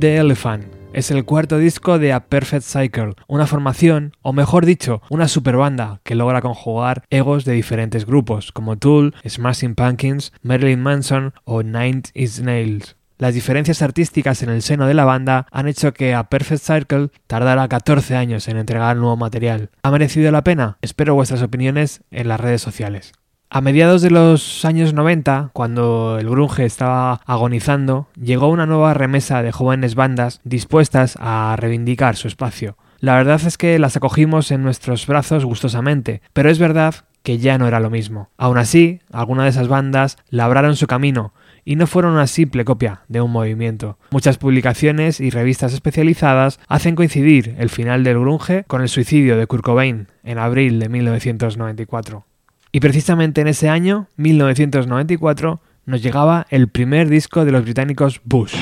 The Elephant. Es el cuarto disco de A Perfect Cycle, una formación, o mejor dicho, una superbanda que logra conjugar egos de diferentes grupos, como Tool, Smashing Pumpkins, Marilyn Manson o Nine Inch Nails. Las diferencias artísticas en el seno de la banda han hecho que A Perfect Circle tardara 14 años en entregar nuevo material. ¿Ha merecido la pena? Espero vuestras opiniones en las redes sociales. A mediados de los años 90, cuando el grunge estaba agonizando, llegó una nueva remesa de jóvenes bandas dispuestas a reivindicar su espacio. La verdad es que las acogimos en nuestros brazos gustosamente, pero es verdad que ya no era lo mismo. Aún así, algunas de esas bandas labraron su camino y no fueron una simple copia de un movimiento. Muchas publicaciones y revistas especializadas hacen coincidir el final del grunge con el suicidio de Kurt Cobain en abril de 1994. Y precisamente en ese año, 1994, nos llegaba el primer disco de los británicos Bush.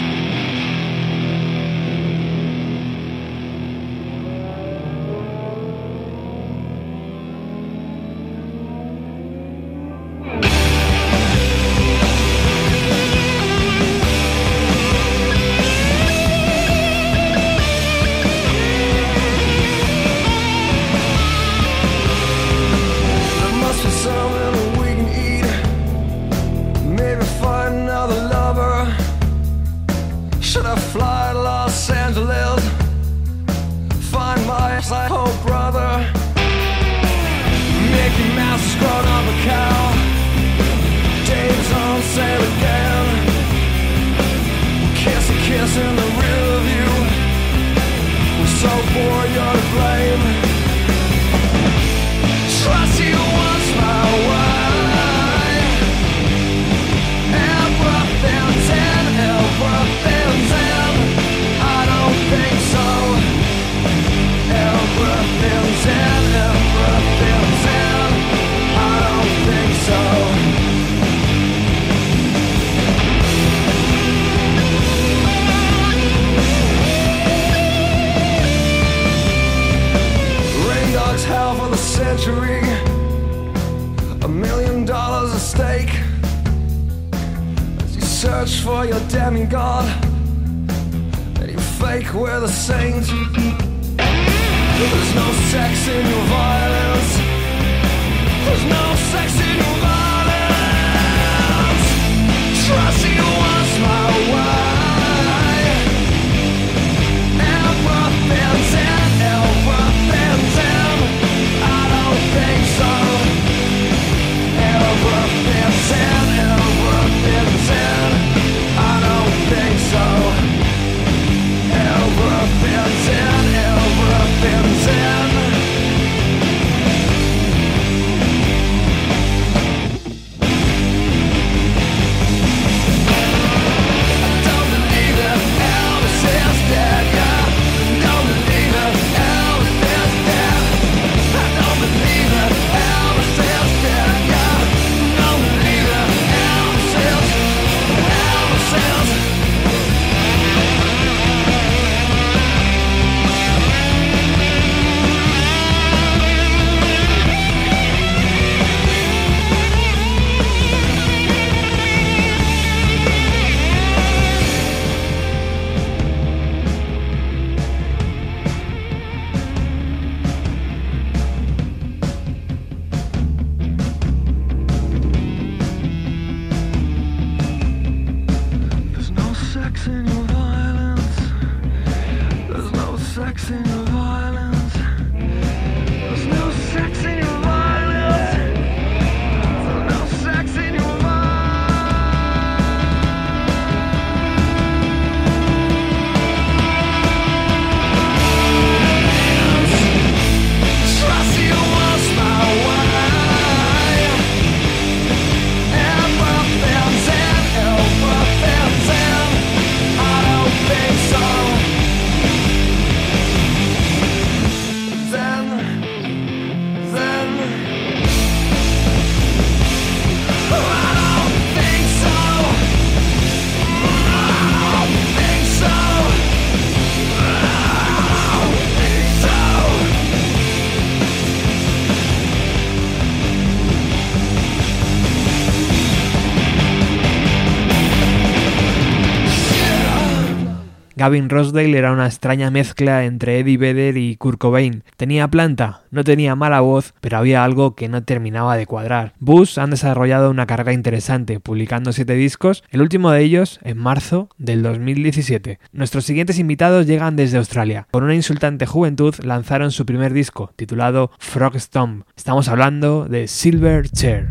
Gavin Rosdale era una extraña mezcla entre Eddie Vedder y Kurt Cobain. Tenía planta, no tenía mala voz, pero había algo que no terminaba de cuadrar. Bush han desarrollado una carrera interesante, publicando siete discos, el último de ellos en marzo del 2017. Nuestros siguientes invitados llegan desde Australia. Con una insultante juventud lanzaron su primer disco, titulado Frog Stomp. Estamos hablando de Silver Chair.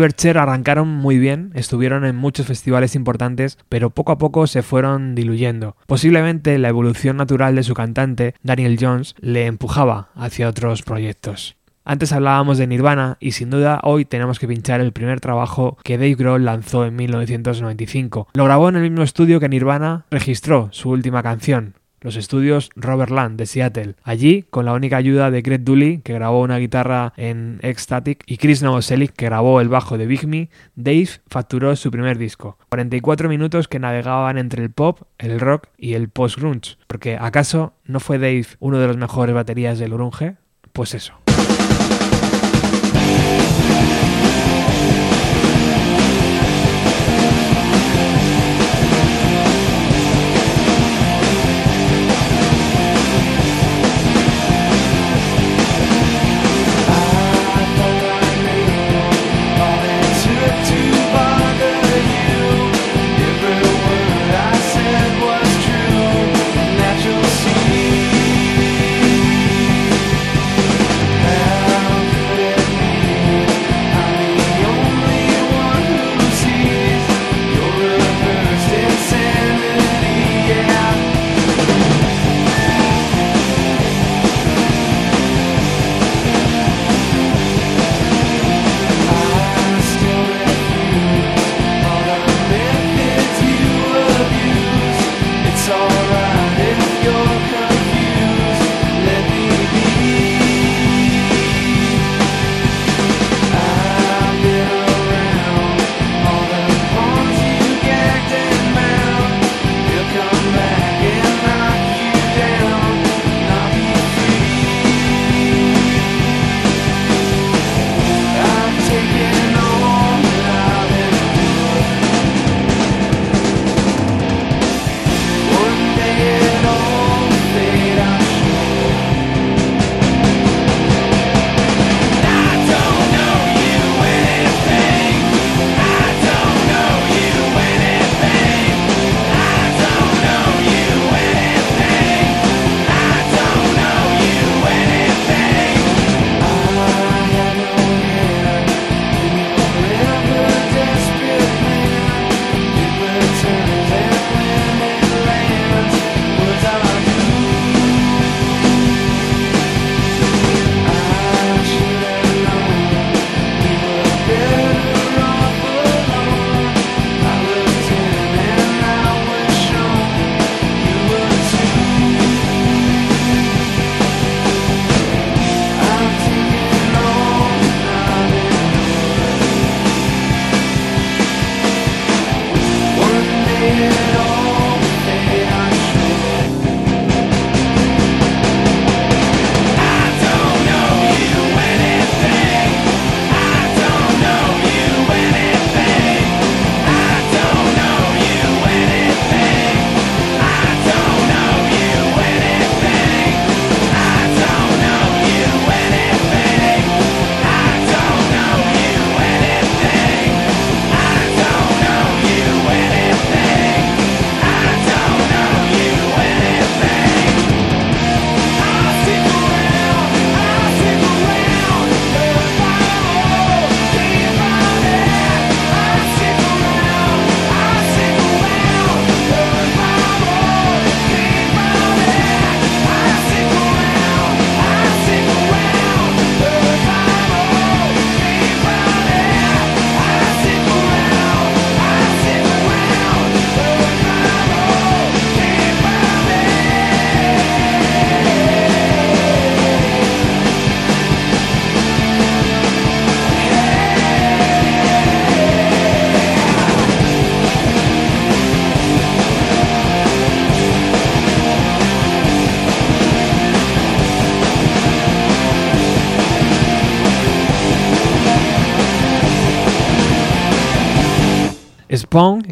Silverchair arrancaron muy bien, estuvieron en muchos festivales importantes, pero poco a poco se fueron diluyendo. Posiblemente la evolución natural de su cantante, Daniel Jones, le empujaba hacia otros proyectos. Antes hablábamos de Nirvana y sin duda hoy tenemos que pinchar el primer trabajo que Dave Grohl lanzó en 1995. Lo grabó en el mismo estudio que Nirvana registró su última canción, los estudios Robert Land de Seattle. Allí, con la única ayuda de Greg Dooley, que grabó una guitarra en Ecstatic, y Chris Novoselic, que grabó el bajo de Big Me, Dave facturó su primer disco. 44 minutos que navegaban entre el pop, el rock y el post-grunge. Porque, ¿acaso no fue Dave uno de los mejores baterías del grunge? Pues eso.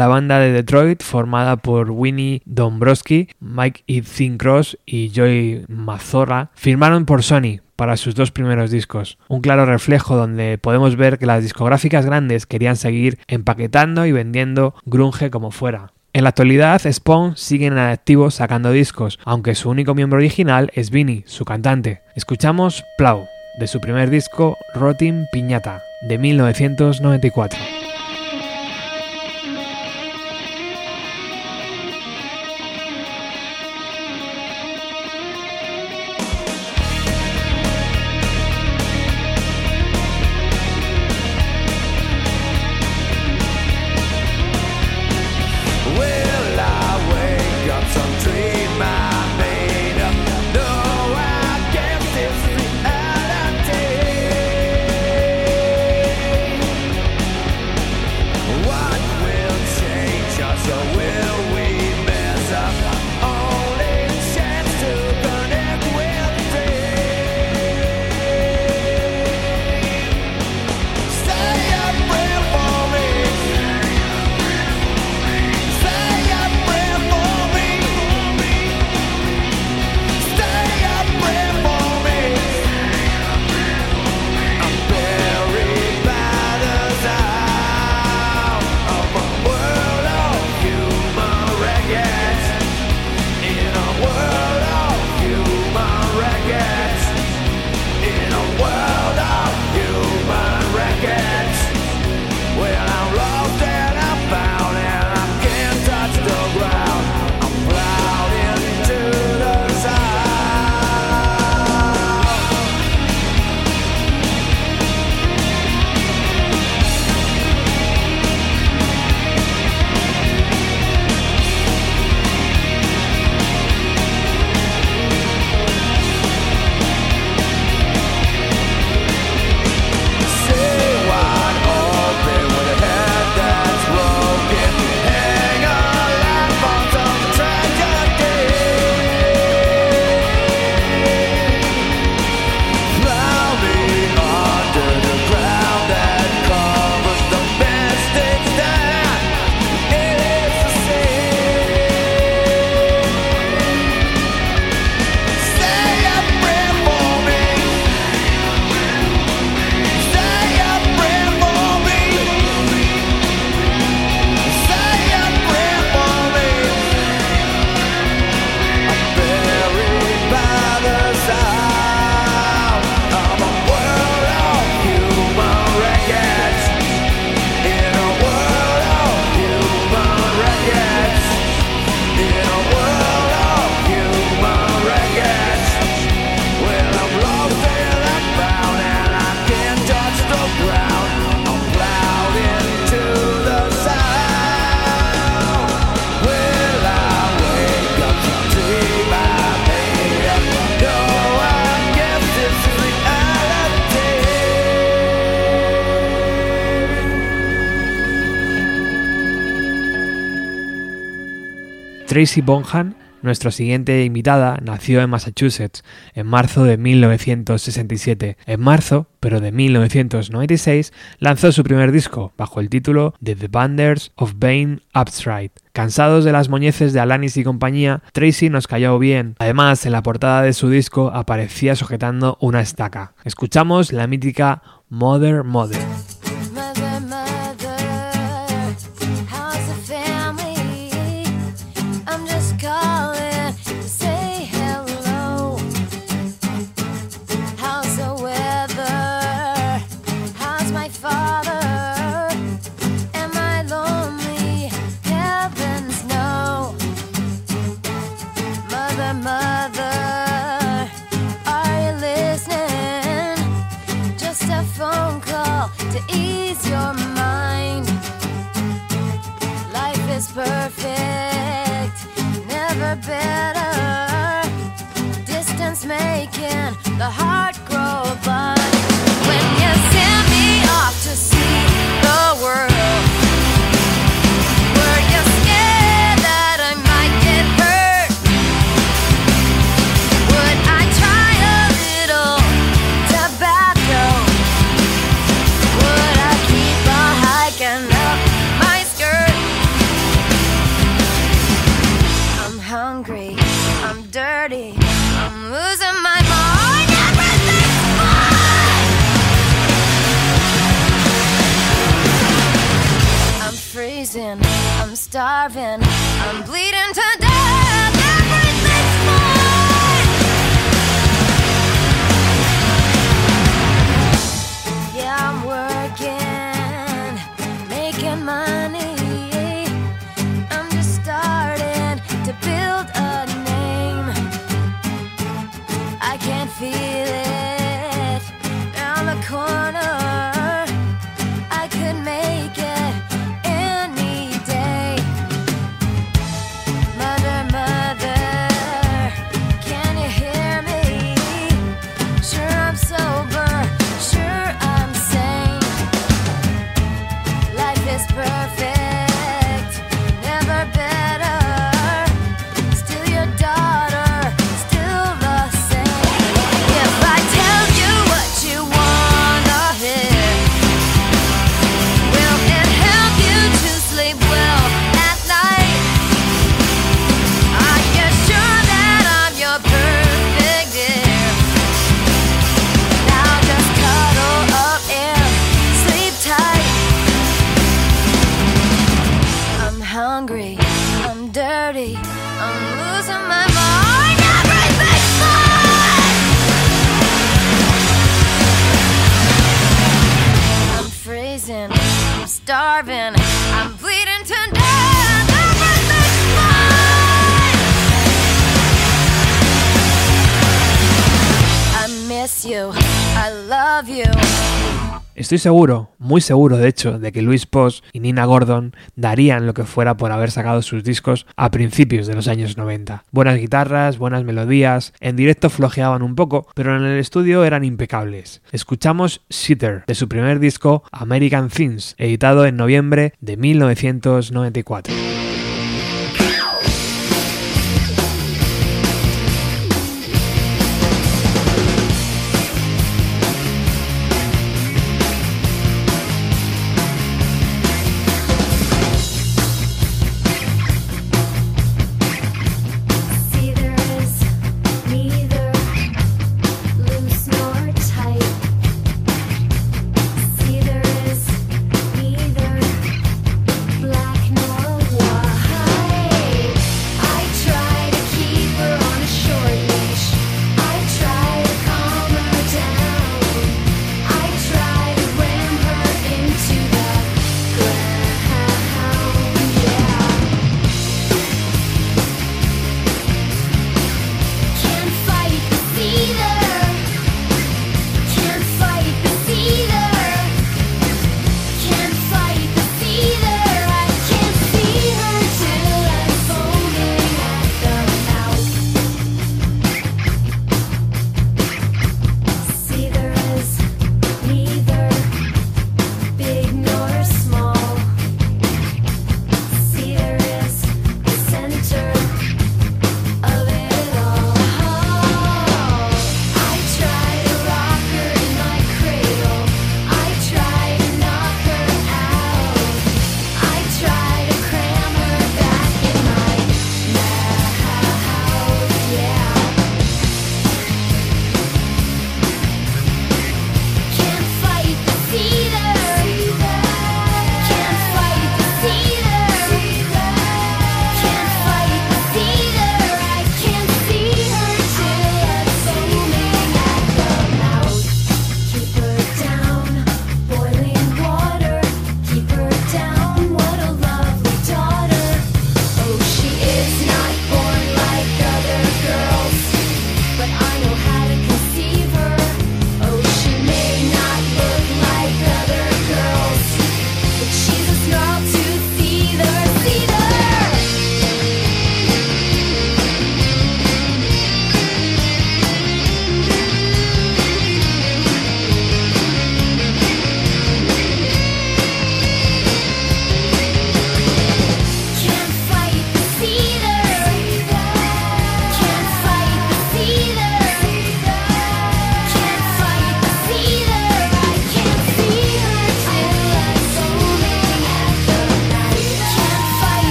La banda de Detroit formada por Winnie Dombrowski, Mike Cross y Joy Mazorra, firmaron por Sony para sus dos primeros discos. Un claro reflejo donde podemos ver que las discográficas grandes querían seguir empaquetando y vendiendo grunge como fuera. En la actualidad, Spawn siguen en activo sacando discos, aunque su único miembro original es Vinnie, su cantante. Escuchamos Plow, de su primer disco Rotting Piñata, de 1994. Tracy Bonham, nuestra siguiente invitada, nació en Massachusetts en marzo de 1967. En marzo, pero de 1996, lanzó su primer disco bajo el título de The Banders of Bane Abstract. Cansados de las moñeces de Alanis y compañía, Tracy nos cayó bien. Además, en la portada de su disco aparecía sujetando una estaca. Escuchamos la mítica Mother Mother. Estoy seguro, muy seguro de hecho, de que Luis Post y Nina Gordon darían lo que fuera por haber sacado sus discos a principios de los años 90. Buenas guitarras, buenas melodías, en directo flojeaban un poco, pero en el estudio eran impecables. Escuchamos Sitter de su primer disco American Things, editado en noviembre de 1994.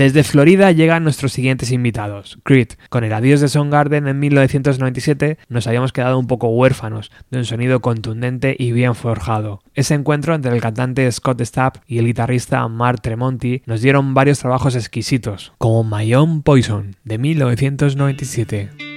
Desde Florida llegan nuestros siguientes invitados. Creed. Con el adiós de Soundgarden en 1997 nos habíamos quedado un poco huérfanos de un sonido contundente y bien forjado. Ese encuentro entre el cantante Scott Stapp y el guitarrista Mark Tremonti nos dieron varios trabajos exquisitos, como My Own Poison de 1997.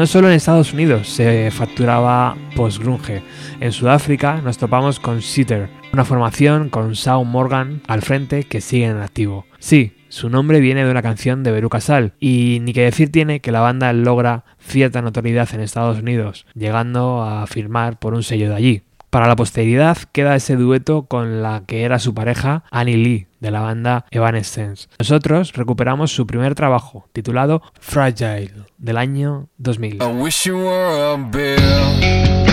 No solo en Estados Unidos se facturaba post-grunge. En Sudáfrica nos topamos con Sitter, una formación con Shaun Morgan al frente que sigue en activo. Sí, su nombre viene de una canción de Beru Casal y ni que decir tiene que la banda logra cierta notoriedad en Estados Unidos, llegando a firmar por un sello de allí. Para la posteridad queda ese dueto con la que era su pareja Annie Lee de la banda Evanescence. Nosotros recuperamos su primer trabajo titulado Fragile del año 2000. I wish you were a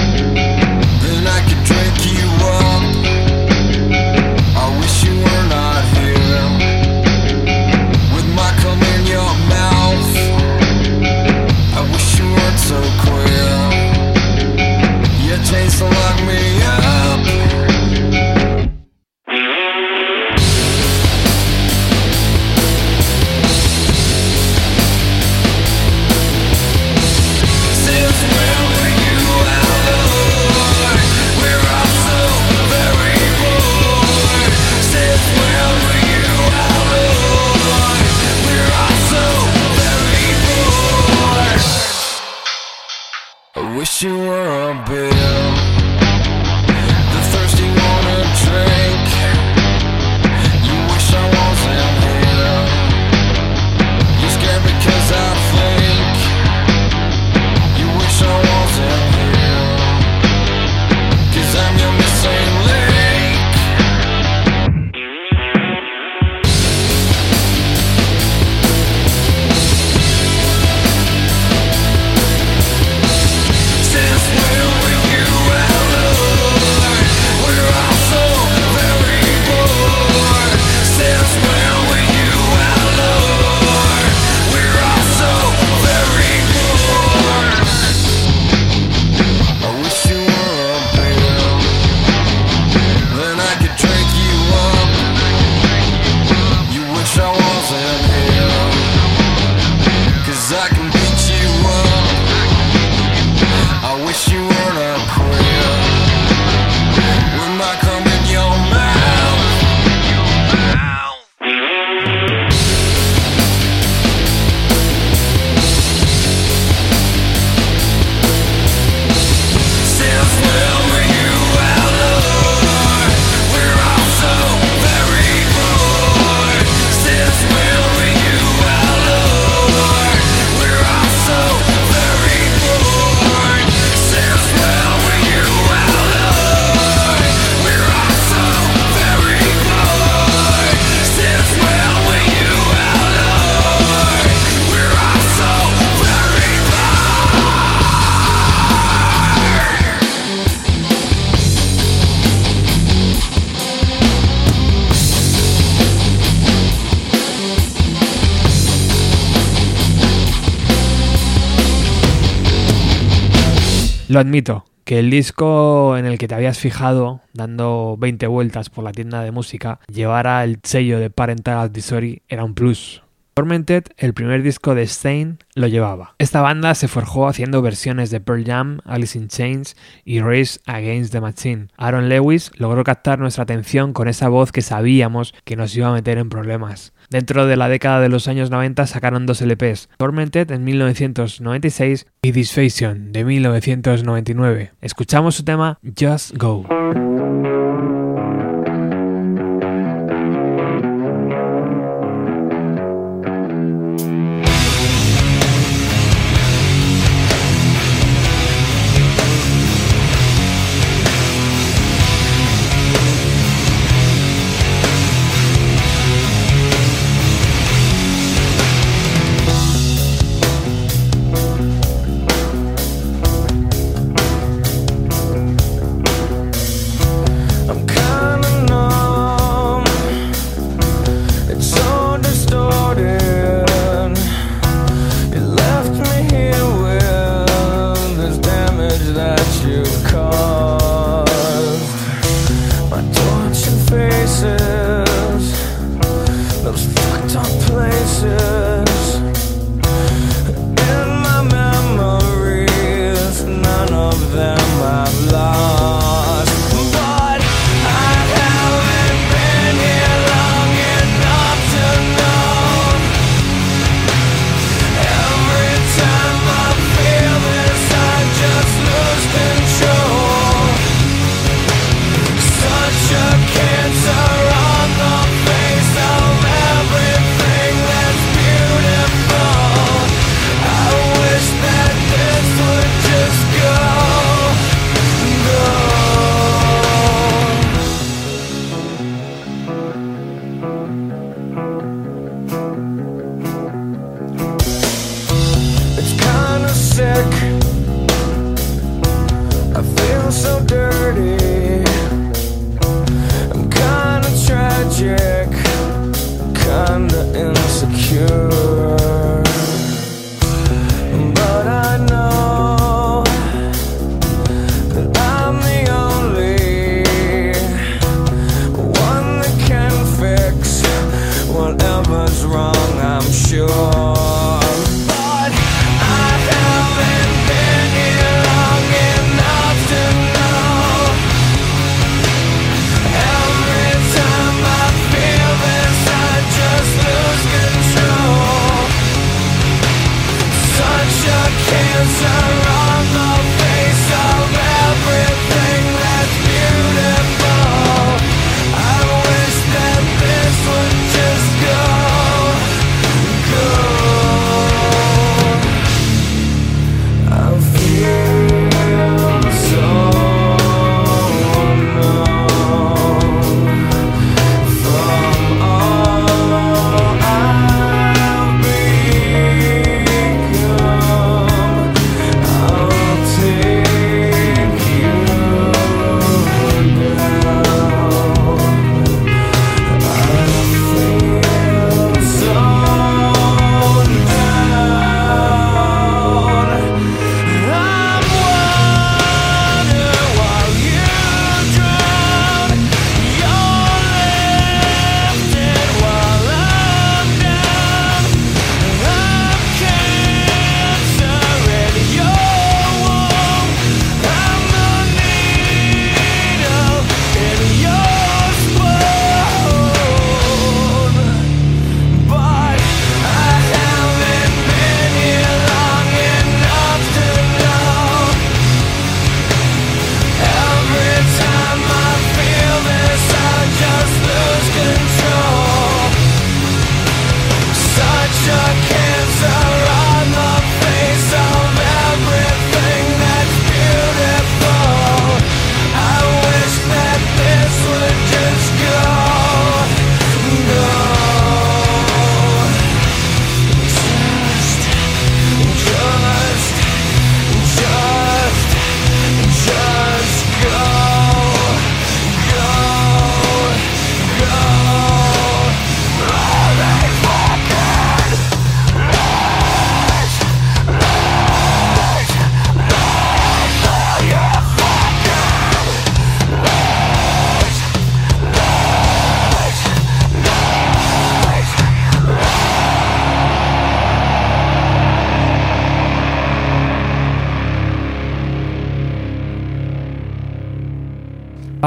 Admito, que el disco en el que te habías fijado dando 20 vueltas por la tienda de música llevara el sello de Parental Advisory era un plus. Tormented, el primer disco de Stain, lo llevaba. Esta banda se forjó haciendo versiones de Pearl Jam, Alice in Chains y Race Against the Machine. Aaron Lewis logró captar nuestra atención con esa voz que sabíamos que nos iba a meter en problemas. Dentro de la década de los años 90 sacaron dos LPs, Tormented en 1996 y Disfaction de 1999. Escuchamos su tema Just Go.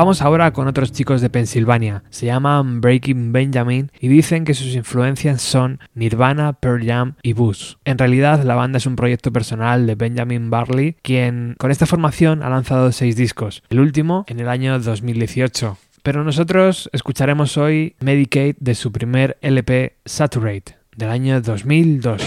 Vamos ahora con otros chicos de Pensilvania. Se llaman Breaking Benjamin y dicen que sus influencias son Nirvana, Pearl Jam y Bush. En realidad, la banda es un proyecto personal de Benjamin Barley, quien con esta formación ha lanzado seis discos, el último en el año 2018. Pero nosotros escucharemos hoy Medicaid de su primer LP Saturate del año 2002.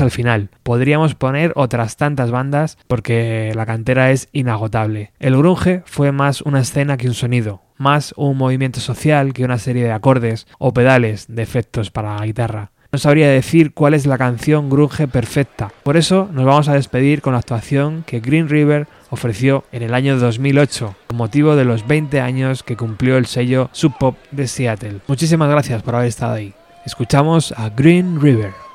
Al final. Podríamos poner otras tantas bandas porque la cantera es inagotable. El grunge fue más una escena que un sonido, más un movimiento social que una serie de acordes o pedales de efectos para la guitarra. No sabría decir cuál es la canción grunge perfecta. Por eso nos vamos a despedir con la actuación que Green River ofreció en el año 2008, con motivo de los 20 años que cumplió el sello Sub Pop de Seattle. Muchísimas gracias por haber estado ahí. Escuchamos a Green River.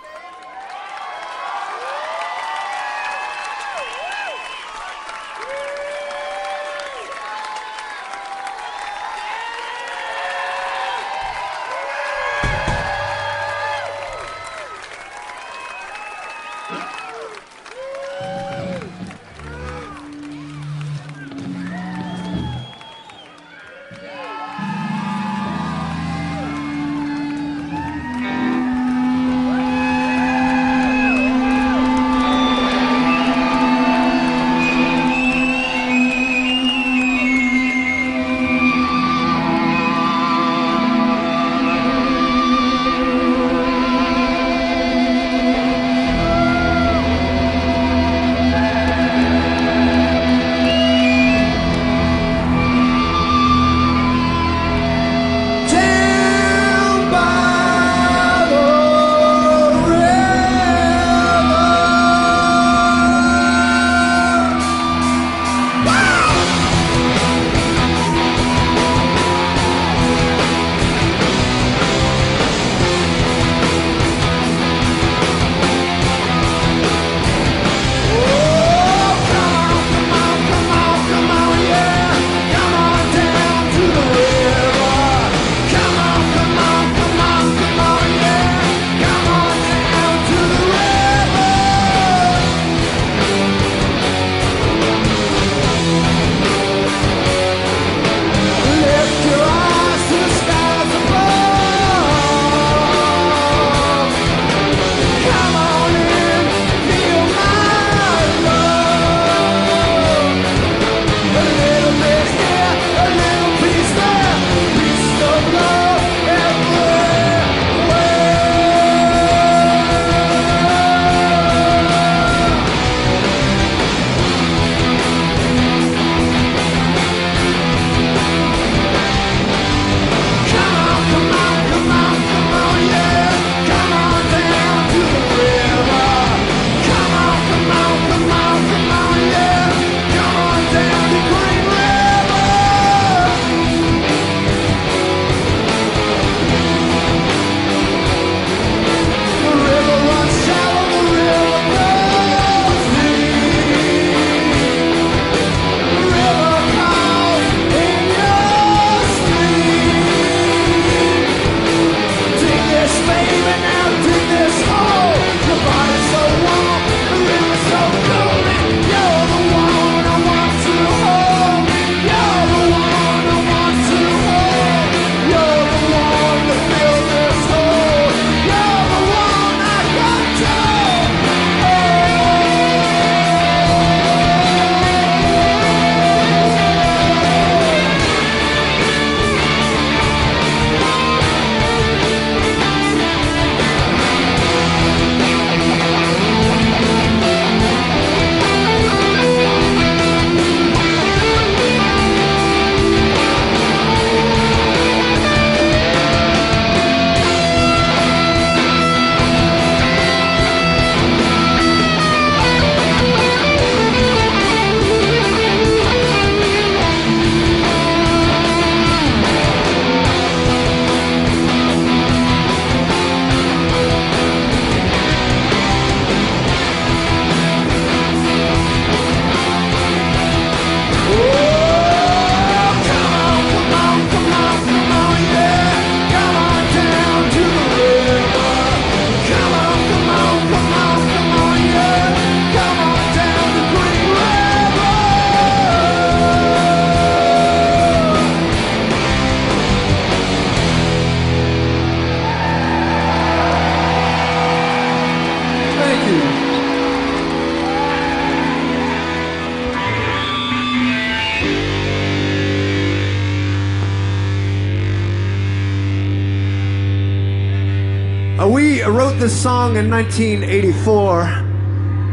In 1984,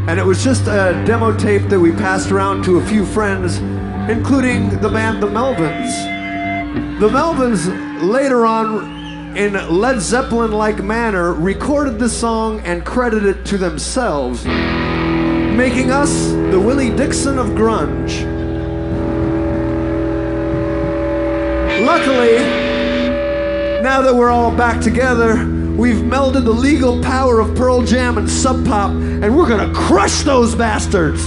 and it was just a demo tape that we passed around to a few friends, including the band The Melvins. The Melvins later on, in Led Zeppelin like manner, recorded the song and credited it to themselves, making us the Willie Dixon of grunge. Luckily, now that we're all back together, we've melded the legal power of Pearl Jam and Sub Pop, and we're gonna crush those bastards!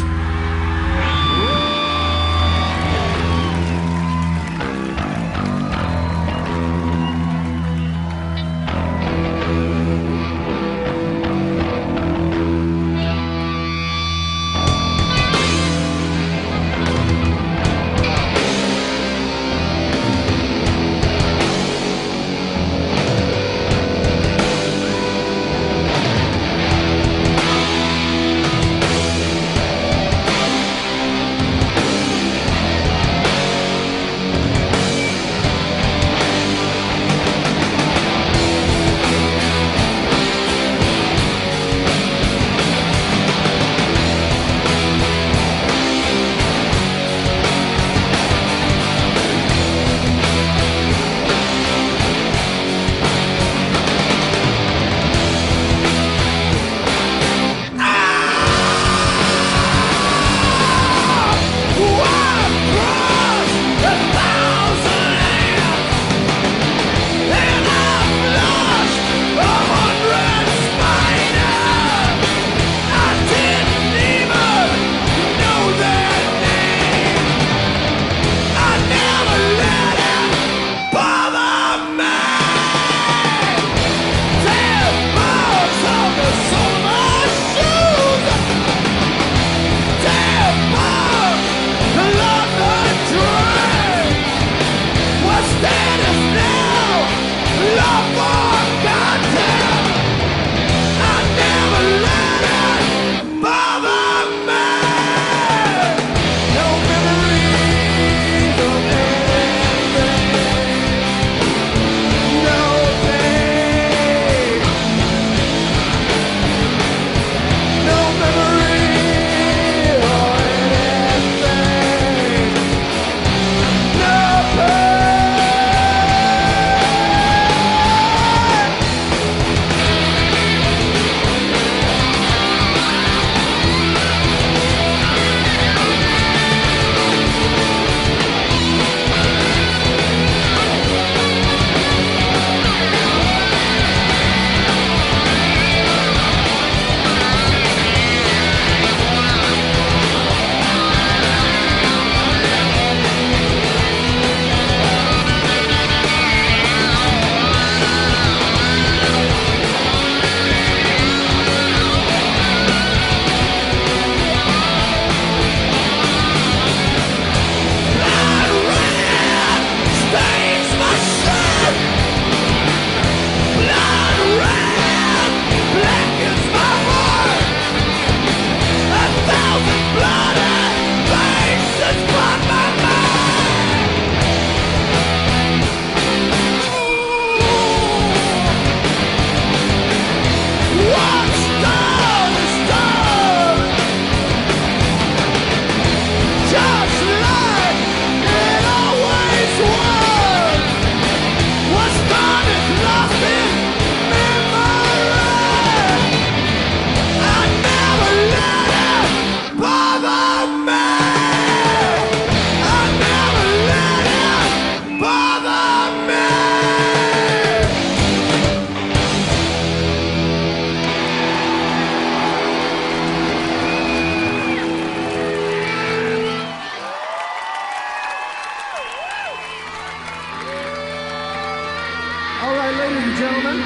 All right, ladies and gentlemen,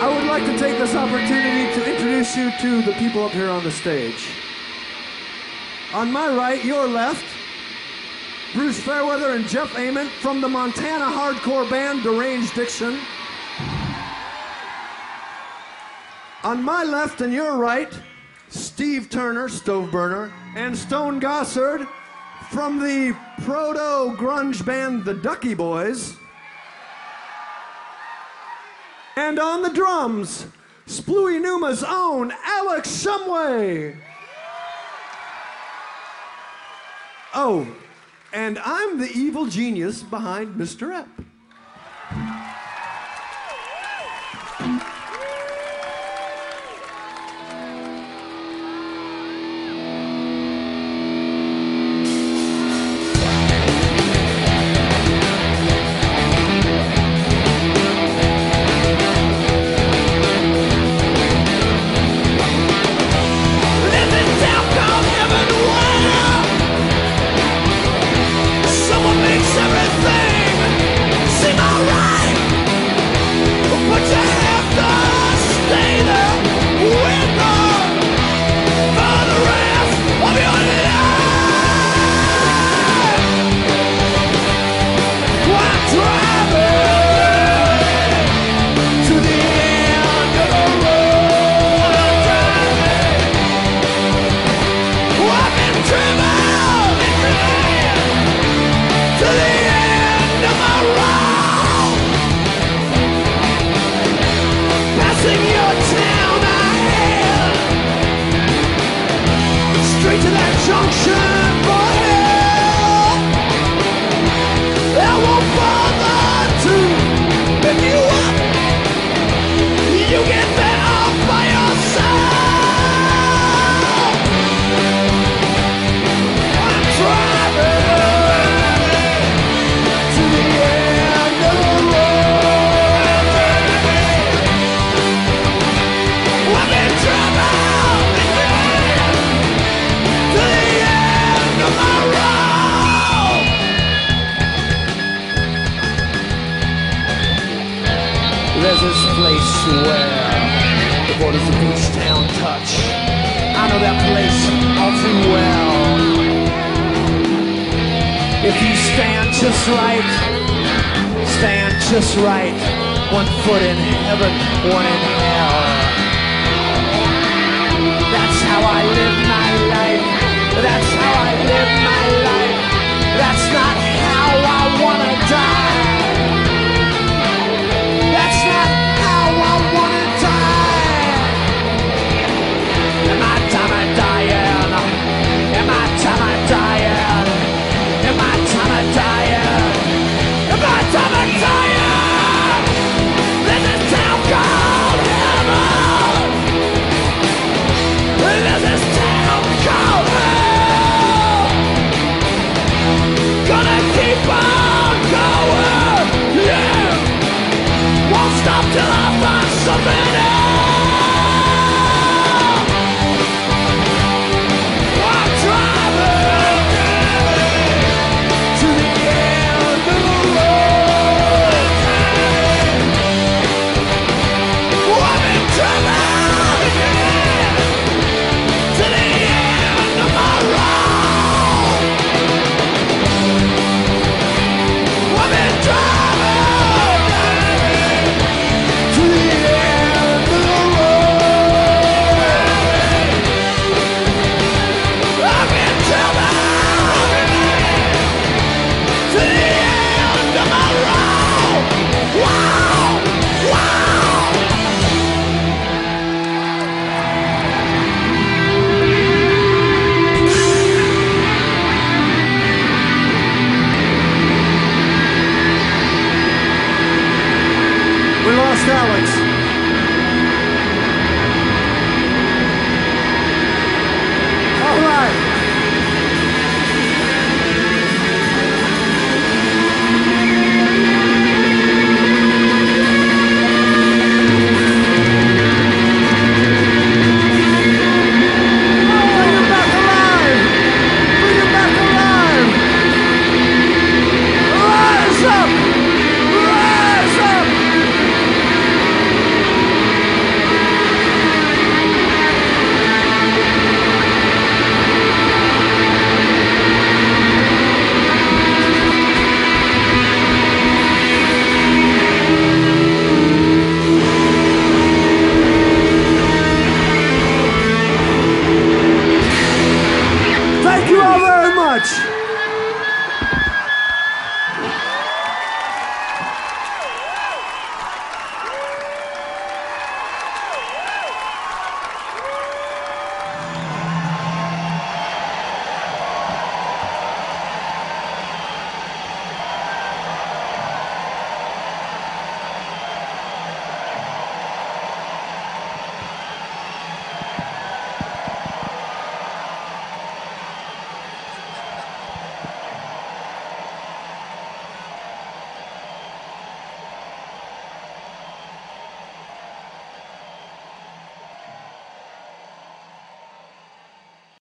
I would like to take this opportunity to introduce you to the people up here on the stage. On my right, your left, Bruce Fairweather and Jeff Ament from the Montana hardcore band Deranged Diction. On my left and your right, Steve Turner, Stove Burner, and Stone Gossard from the proto grunge band The Ducky Boys. And on the drums, Splooey Numa's own Alex Shumway. Oh, and I'm the evil genius behind Mr. Epp.